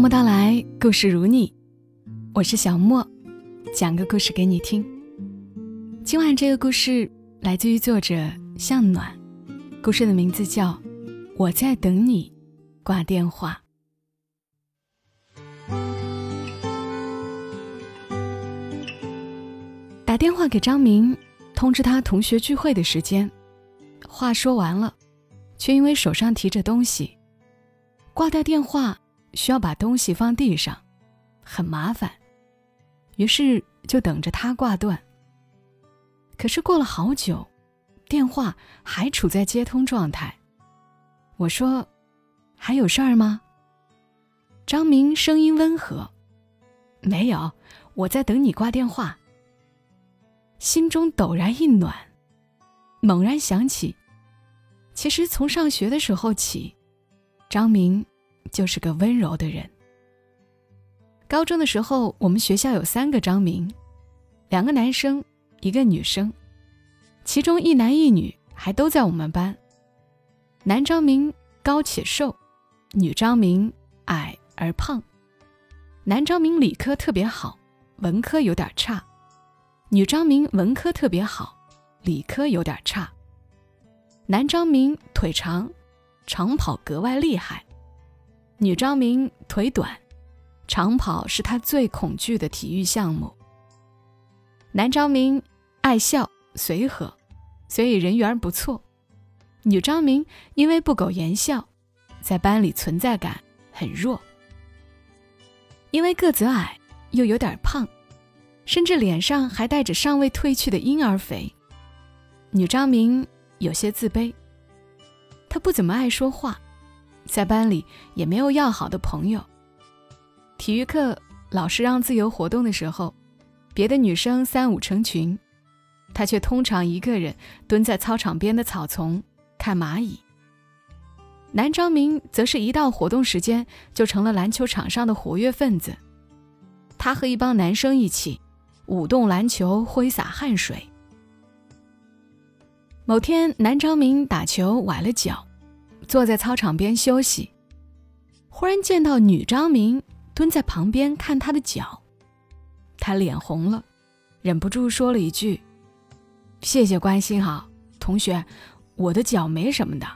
默默到来，故事如你，我是小莫，讲个故事给你听。今晚这个故事来自于作者向暖，故事的名字叫《我在等你挂电话》。打电话给张明，通知他同学聚会的时间。话说完了，却因为手上提着东西，挂掉电话需要把东西放地上，很麻烦。于是就等着他挂断。可是过了好久，电话还处在接通状态。我说：“还有事儿吗？”张明声音温和：“没有，我在等你挂电话。”心中陡然一暖，猛然想起，其实从上学的时候起，张明就是个温柔的人。高中的时候，我们学校有三个张明，两个男生，一个女生，其中一男一女还都在我们班。男张明高且瘦，女张明矮而胖。男张明理科特别好，文科有点差。女张明文科特别好，理科有点差。男张明腿长，长跑格外厉害。女张明腿短，长跑是她最恐惧的体育项目。男张明爱笑随和，所以人缘不错。女张明因为不苟言笑，在班里存在感很弱。因为个子矮，又有点胖。甚至脸上还带着尚未褪去的婴儿肥。女张明有些自卑，她不怎么爱说话，在班里也没有要好的朋友。体育课老师让自由活动的时候，别的女生三五成群，她却通常一个人蹲在操场边的草丛看蚂蚁。南张明则是一到活动时间就成了篮球场上的活跃分子，他和一帮男生一起。舞动篮球，挥洒汗水。某天，男张明打球崴了脚，坐在操场边休息。忽然见到女张明蹲在旁边看他的脚，他脸红了，忍不住说了一句：“谢谢关心哈，同学，我的脚没什么的。”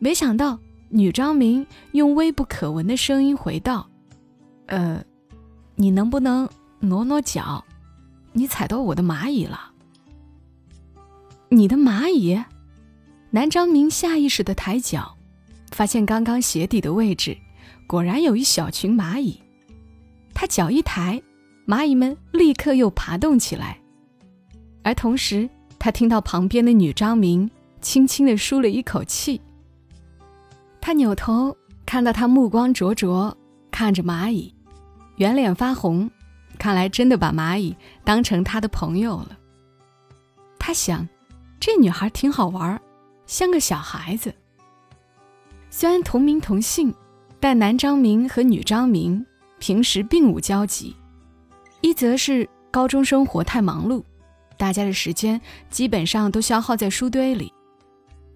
没想到女张明用微不可闻的声音回道：“呃，你能不能？”挪挪脚，你踩到我的蚂蚁了。你的蚂蚁？南张明下意识的抬脚，发现刚刚鞋底的位置，果然有一小群蚂蚁。他脚一抬，蚂蚁们立刻又爬动起来。而同时，他听到旁边的女张明轻轻的舒了一口气。他扭头看到她目光灼灼看着蚂蚁，圆脸发红。看来真的把蚂蚁当成他的朋友了。他想，这女孩挺好玩儿，像个小孩子。虽然同名同姓，但男张明和女张明平时并无交集。一则是高中生活太忙碌，大家的时间基本上都消耗在书堆里；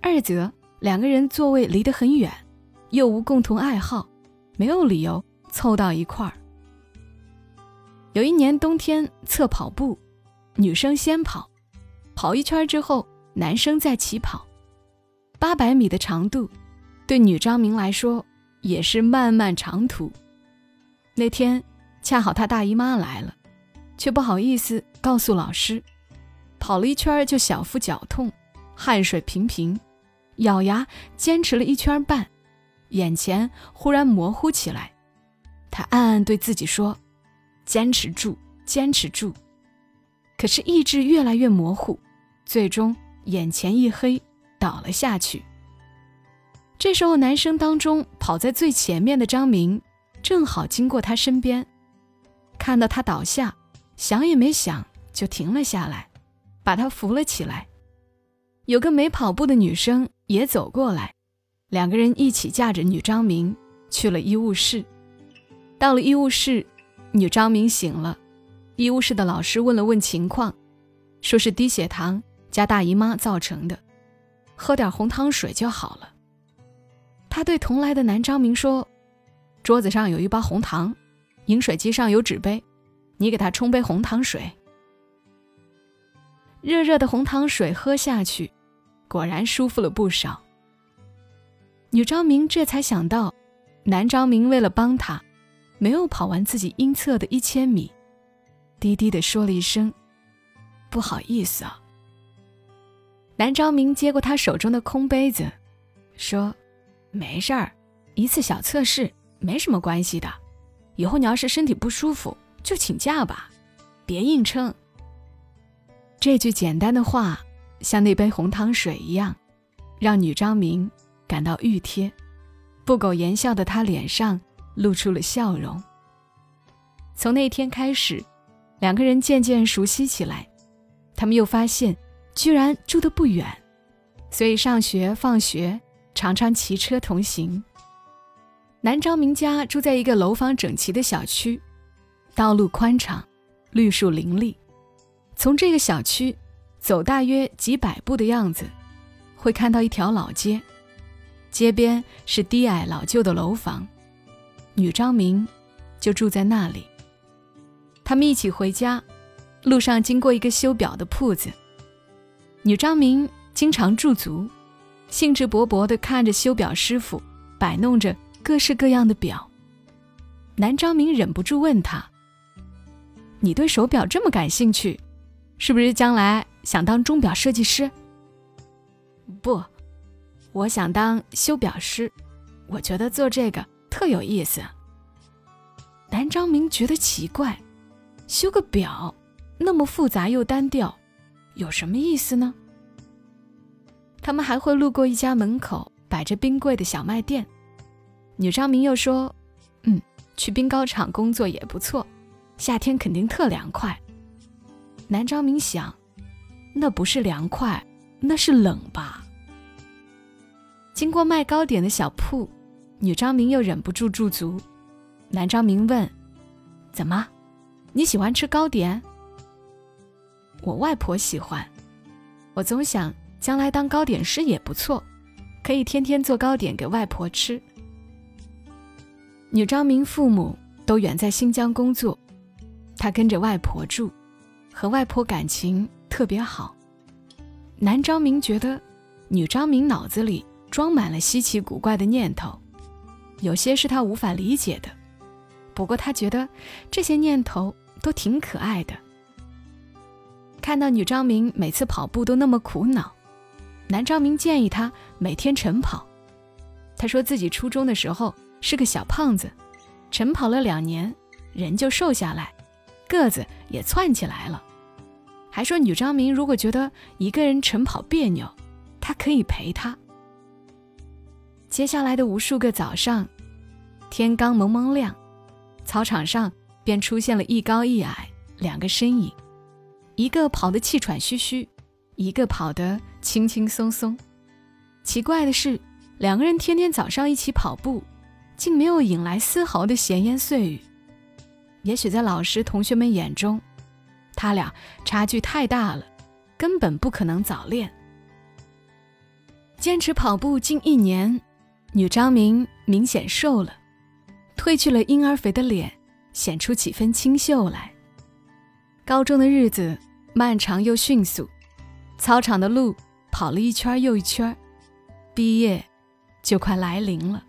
二则两个人座位离得很远，又无共同爱好，没有理由凑到一块儿。有一年冬天测跑步，女生先跑，跑一圈之后，男生再起跑。八百米的长度，对女张明来说也是漫漫长途。那天恰好她大姨妈来了，却不好意思告诉老师，跑了一圈就小腹绞痛，汗水频频，咬牙坚持了一圈半，眼前忽然模糊起来，她暗暗对自己说。坚持住，坚持住。可是意志越来越模糊，最终眼前一黑，倒了下去。这时候，男生当中跑在最前面的张明正好经过他身边，看到他倒下，想也没想就停了下来，把他扶了起来。有个没跑步的女生也走过来，两个人一起架着女张明去了医务室。到了医务室。女张明醒了，医务室的老师问了问情况，说是低血糖加大姨妈造成的，喝点红糖水就好了。他对同来的男张明说：“桌子上有一包红糖，饮水机上有纸杯，你给他冲杯红糖水。热热的红糖水喝下去，果然舒服了不少。女张明这才想到，男昭明为了帮她，没有跑完自己应测的一千米，低低的说了一声：“不好意思啊。”南昭明接过他手中的空杯子，说：“没事儿，一次小测试，没什么关系的。以后你要是身体不舒服，就请假吧，别硬撑。”这句简单的话，像那杯红糖水一样，让女昭明感到熨贴。不苟言笑的她脸上露出了笑容。从那天开始，两个人渐渐熟悉起来。他们又发现。居然住得不远，所以上学放学常常骑车同行。南昭明家住在一个楼房整齐的小区，道路宽敞，绿树林立。从这个小区走大约几百步的样子，会看到一条老街，街边是低矮老旧的楼房，女张明就住在那里。他们一起回家，路上经过一个修表的铺子。女张明经常驻足，兴致勃勃地看着修表师傅摆弄着各式各样的表。男张明忍不住问他：“你对手表这么感兴趣，是不是将来想当钟表设计师？”“不，我想当修表师，我觉得做这个特有意思。”男张明觉得奇怪，修个表那么复杂又单调。有什么意思呢？他们还会路过一家门口摆着冰柜的小卖店。女张明又说：“嗯，去冰糕厂工作也不错，夏天肯定特凉快。”男张明想：“那不是凉快，那是冷吧？”经过卖糕点的小铺，女张明又忍不住驻足。男张明问：“怎么，你喜欢吃糕点？”我外婆喜欢，我总想将来当糕点师也不错，可以天天做糕点给外婆吃。女张明父母都远在新疆工作，她跟着外婆住，和外婆感情特别好。男张明觉得女张明脑子里装满了稀奇古怪的念头，有些是他无法理解的，不过他觉得这些念头都挺可爱的。看到女张明每次跑步都那么苦恼，男张明建议她每天晨跑。他说自己初中的时候是个小胖子，晨跑了两年，人就瘦下来，个子也窜起来了。还说女张明如果觉得一个人晨跑别扭，他可以陪她。接下来的无数个早上，天刚蒙蒙亮，操场上便出现了一高一矮两个身影。一个跑得气喘吁吁，一个跑得轻轻松松。奇怪的是，两个人天天早上一起跑步，竟没有引来丝毫的闲言碎语。也许在老师、同学们眼中，他俩差距太大了，根本不可能早恋。坚持跑步近一年，女张明明显瘦了，褪去了婴儿肥的脸，显出几分清秀来。高中的日子漫长又迅速，操场的路跑了一圈又一圈，毕业就快来临了。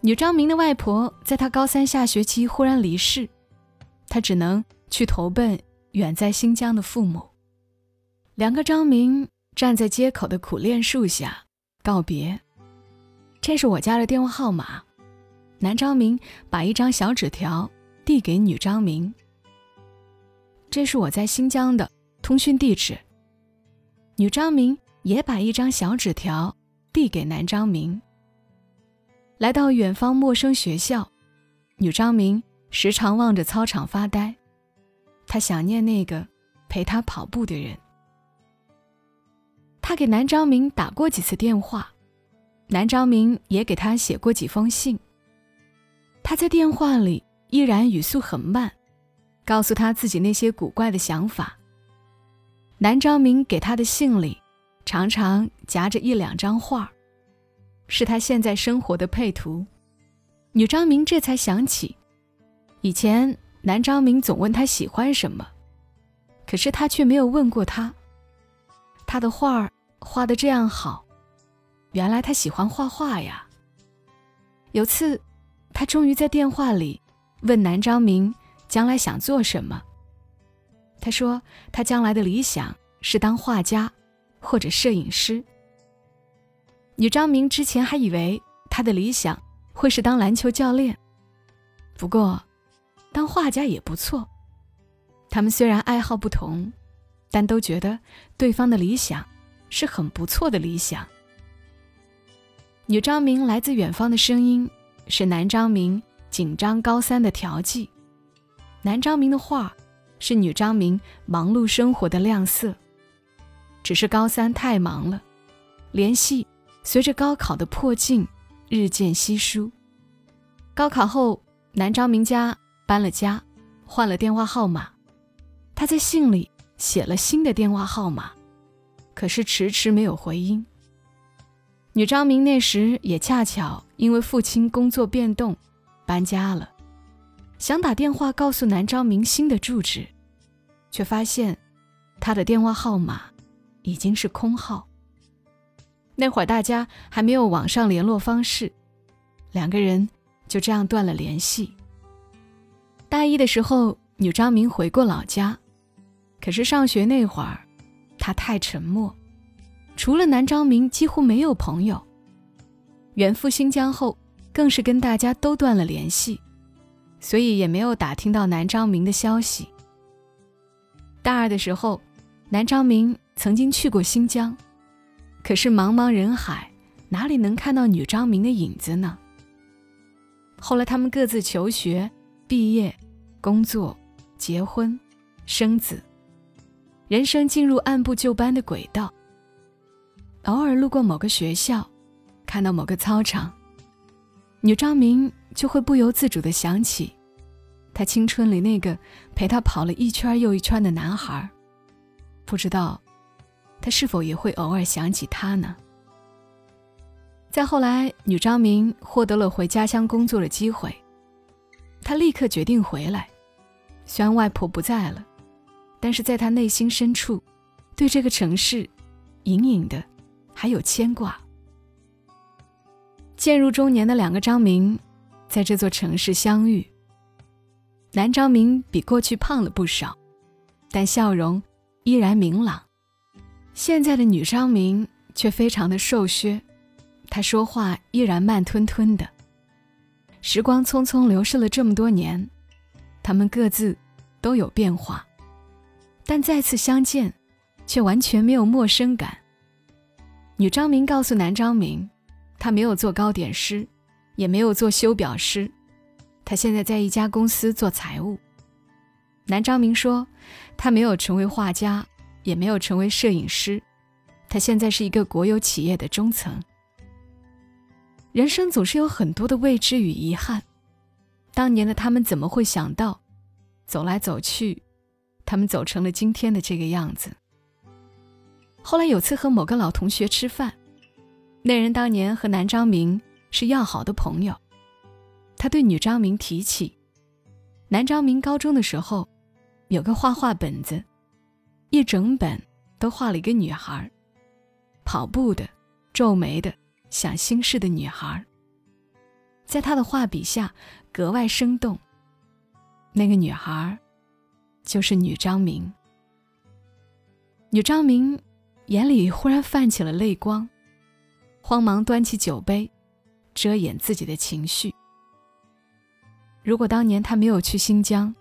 女张明的外婆在她高三下学期忽然离世，她只能去投奔远在新疆的父母。两个张明站在街口的苦楝树下告别。这是我家的电话号码。男张明把一张小纸条递给女张明。这是我在新疆的通讯地址。女张明也把一张小纸条递给男张明。来到远方陌生学校，女张明时常望着操场发呆，她想念那个陪她跑步的人。她给南张明打过几次电话，南张明也给她写过几封信。他在电话里依然语速很慢。告诉他自己那些古怪的想法。南昭明给他的信里，常常夹着一两张画，是他现在生活的配图。女张明这才想起，以前南张明总问他喜欢什么，可是他却没有问过他。他的画儿画的这样好，原来他喜欢画画呀。有次，他终于在电话里问南张明将来想做什么。他说他将来的理想是当画家或者摄影师。女张明之前还以为他的理想。会是当篮球教练，不过，当画家也不错。他们虽然爱好不同，但都觉得对方的理想是很不错的理想。女张明来自远方的声音，是男张明紧张高三的调剂。男张明的画，是女张明忙碌生活的亮色。只是高三太忙了，联系随着高考的迫近。日渐稀疏。高考后，南张明家搬了家，换了电话号码。他在信里写了新的电话号码，可是迟迟没有回音。女张明那时也恰巧因为父亲工作变动，搬家了，想打电话告诉南张明新的住址，却发现他的电话号码已经是空号。那会儿大家还没有网上联络方式，两个人就这样断了联系。大一的时候，女张明回过老家，可是上学那会儿，她太沉默，除了南张明几乎没有朋友。远赴新疆后，更是跟大家都断了联系，所以也没有打听到南张明的消息。大二的时候，南张明曾经去过新疆。可是茫茫人海，哪里能看到女张明的影子呢？后来他们各自求学、毕业、工作、结婚、生子，人生进入按部就班的轨道。偶尔路过某个学校，看到某个操场，女张明就会不由自主地想起，她青春里那个陪她跑了一圈又一圈的男孩。不知道。他是否也会偶尔想起他呢？再后来，女张明获得了回家乡工作的机会，她立刻决定回来。虽然外婆不在了，但是在她内心深处，对这个城市，隐隐的还有牵挂。渐入中年的两个张明，在这座城市相遇。男张明比过去胖了不少，但笑容依然明朗。现在的女张明却非常的瘦削，她说话依然慢吞吞的。时光匆匆流逝了这么多年，他们各自都有变化，但再次相见，却完全没有陌生感。女张明告诉男张明，她没有做糕点师，也没有做修表师，他现在在一家公司做财务。南张明说，他没有成为画家。也没有成为摄影师，他现在是一个国有企业的中层。人生总是有很多的未知与遗憾，当年的他们怎么会想到，走来走去，他们走成了今天的这个样子？后来有次和某个老同学吃饭，那人当年和南张明是要好的朋友，他对女张明提起，男张明高中的时候有个画画本子。一整本都画了一个女孩，跑步的、皱眉的、想心事的女孩。在他的画笔下格外生动。那个女孩，就是女张明。女张明眼里忽然泛起了泪光，慌忙端起酒杯，遮掩自己的情绪。如果当年他没有去新疆，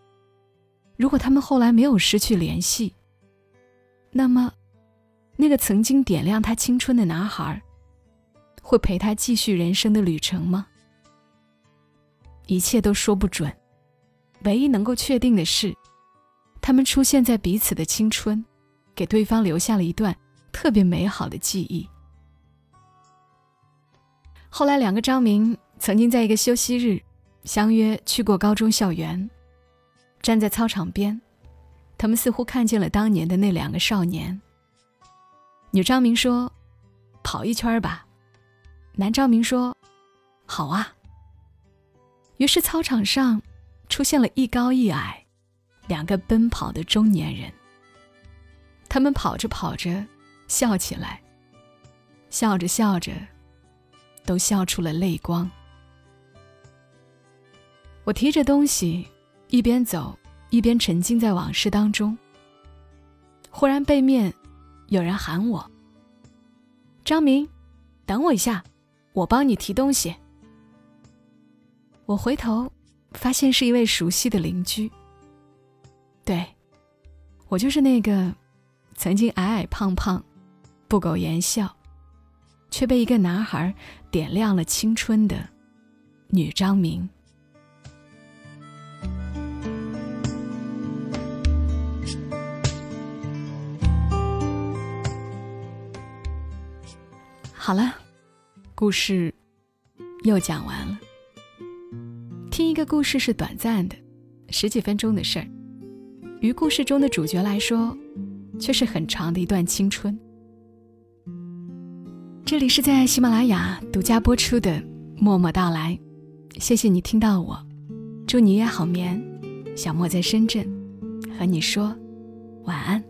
如果他们后来没有失去联系，那么，那个曾经点亮他青春的男孩，会陪他继续人生的旅程吗？一切都说不准。唯一能够确定的是，他们出现在彼此的青春，给对方留下了一段特别美好的记忆。后来，两个张明曾经在一个休息日相约去过高中校园，站在操场边。他们似乎看见了当年的那两个少年。女张明说：“跑一圈吧。”男张明说：“好啊。”于是操场上出现了一高一矮两个奔跑的中年人。他们跑着跑着笑起来，笑着笑着都笑出了泪光。我提着东西一边走一边沉浸在往事当中。忽然背面有人喊我：“张明，等我一下，我帮你提东西。”我回头，发现是一位熟悉的邻居。对，我就是那个曾经矮矮胖胖、不苟言笑，却被一个男孩点亮了青春的女张明。好了，故事又讲完了。听一个故事是短暂的，十几分钟的事儿，于故事中的主角来说，却是很长的一段青春。这里是在喜马拉雅独家播出的《默默到来》，谢谢你听到我，祝你也好眠。小莫在深圳，和你说晚安。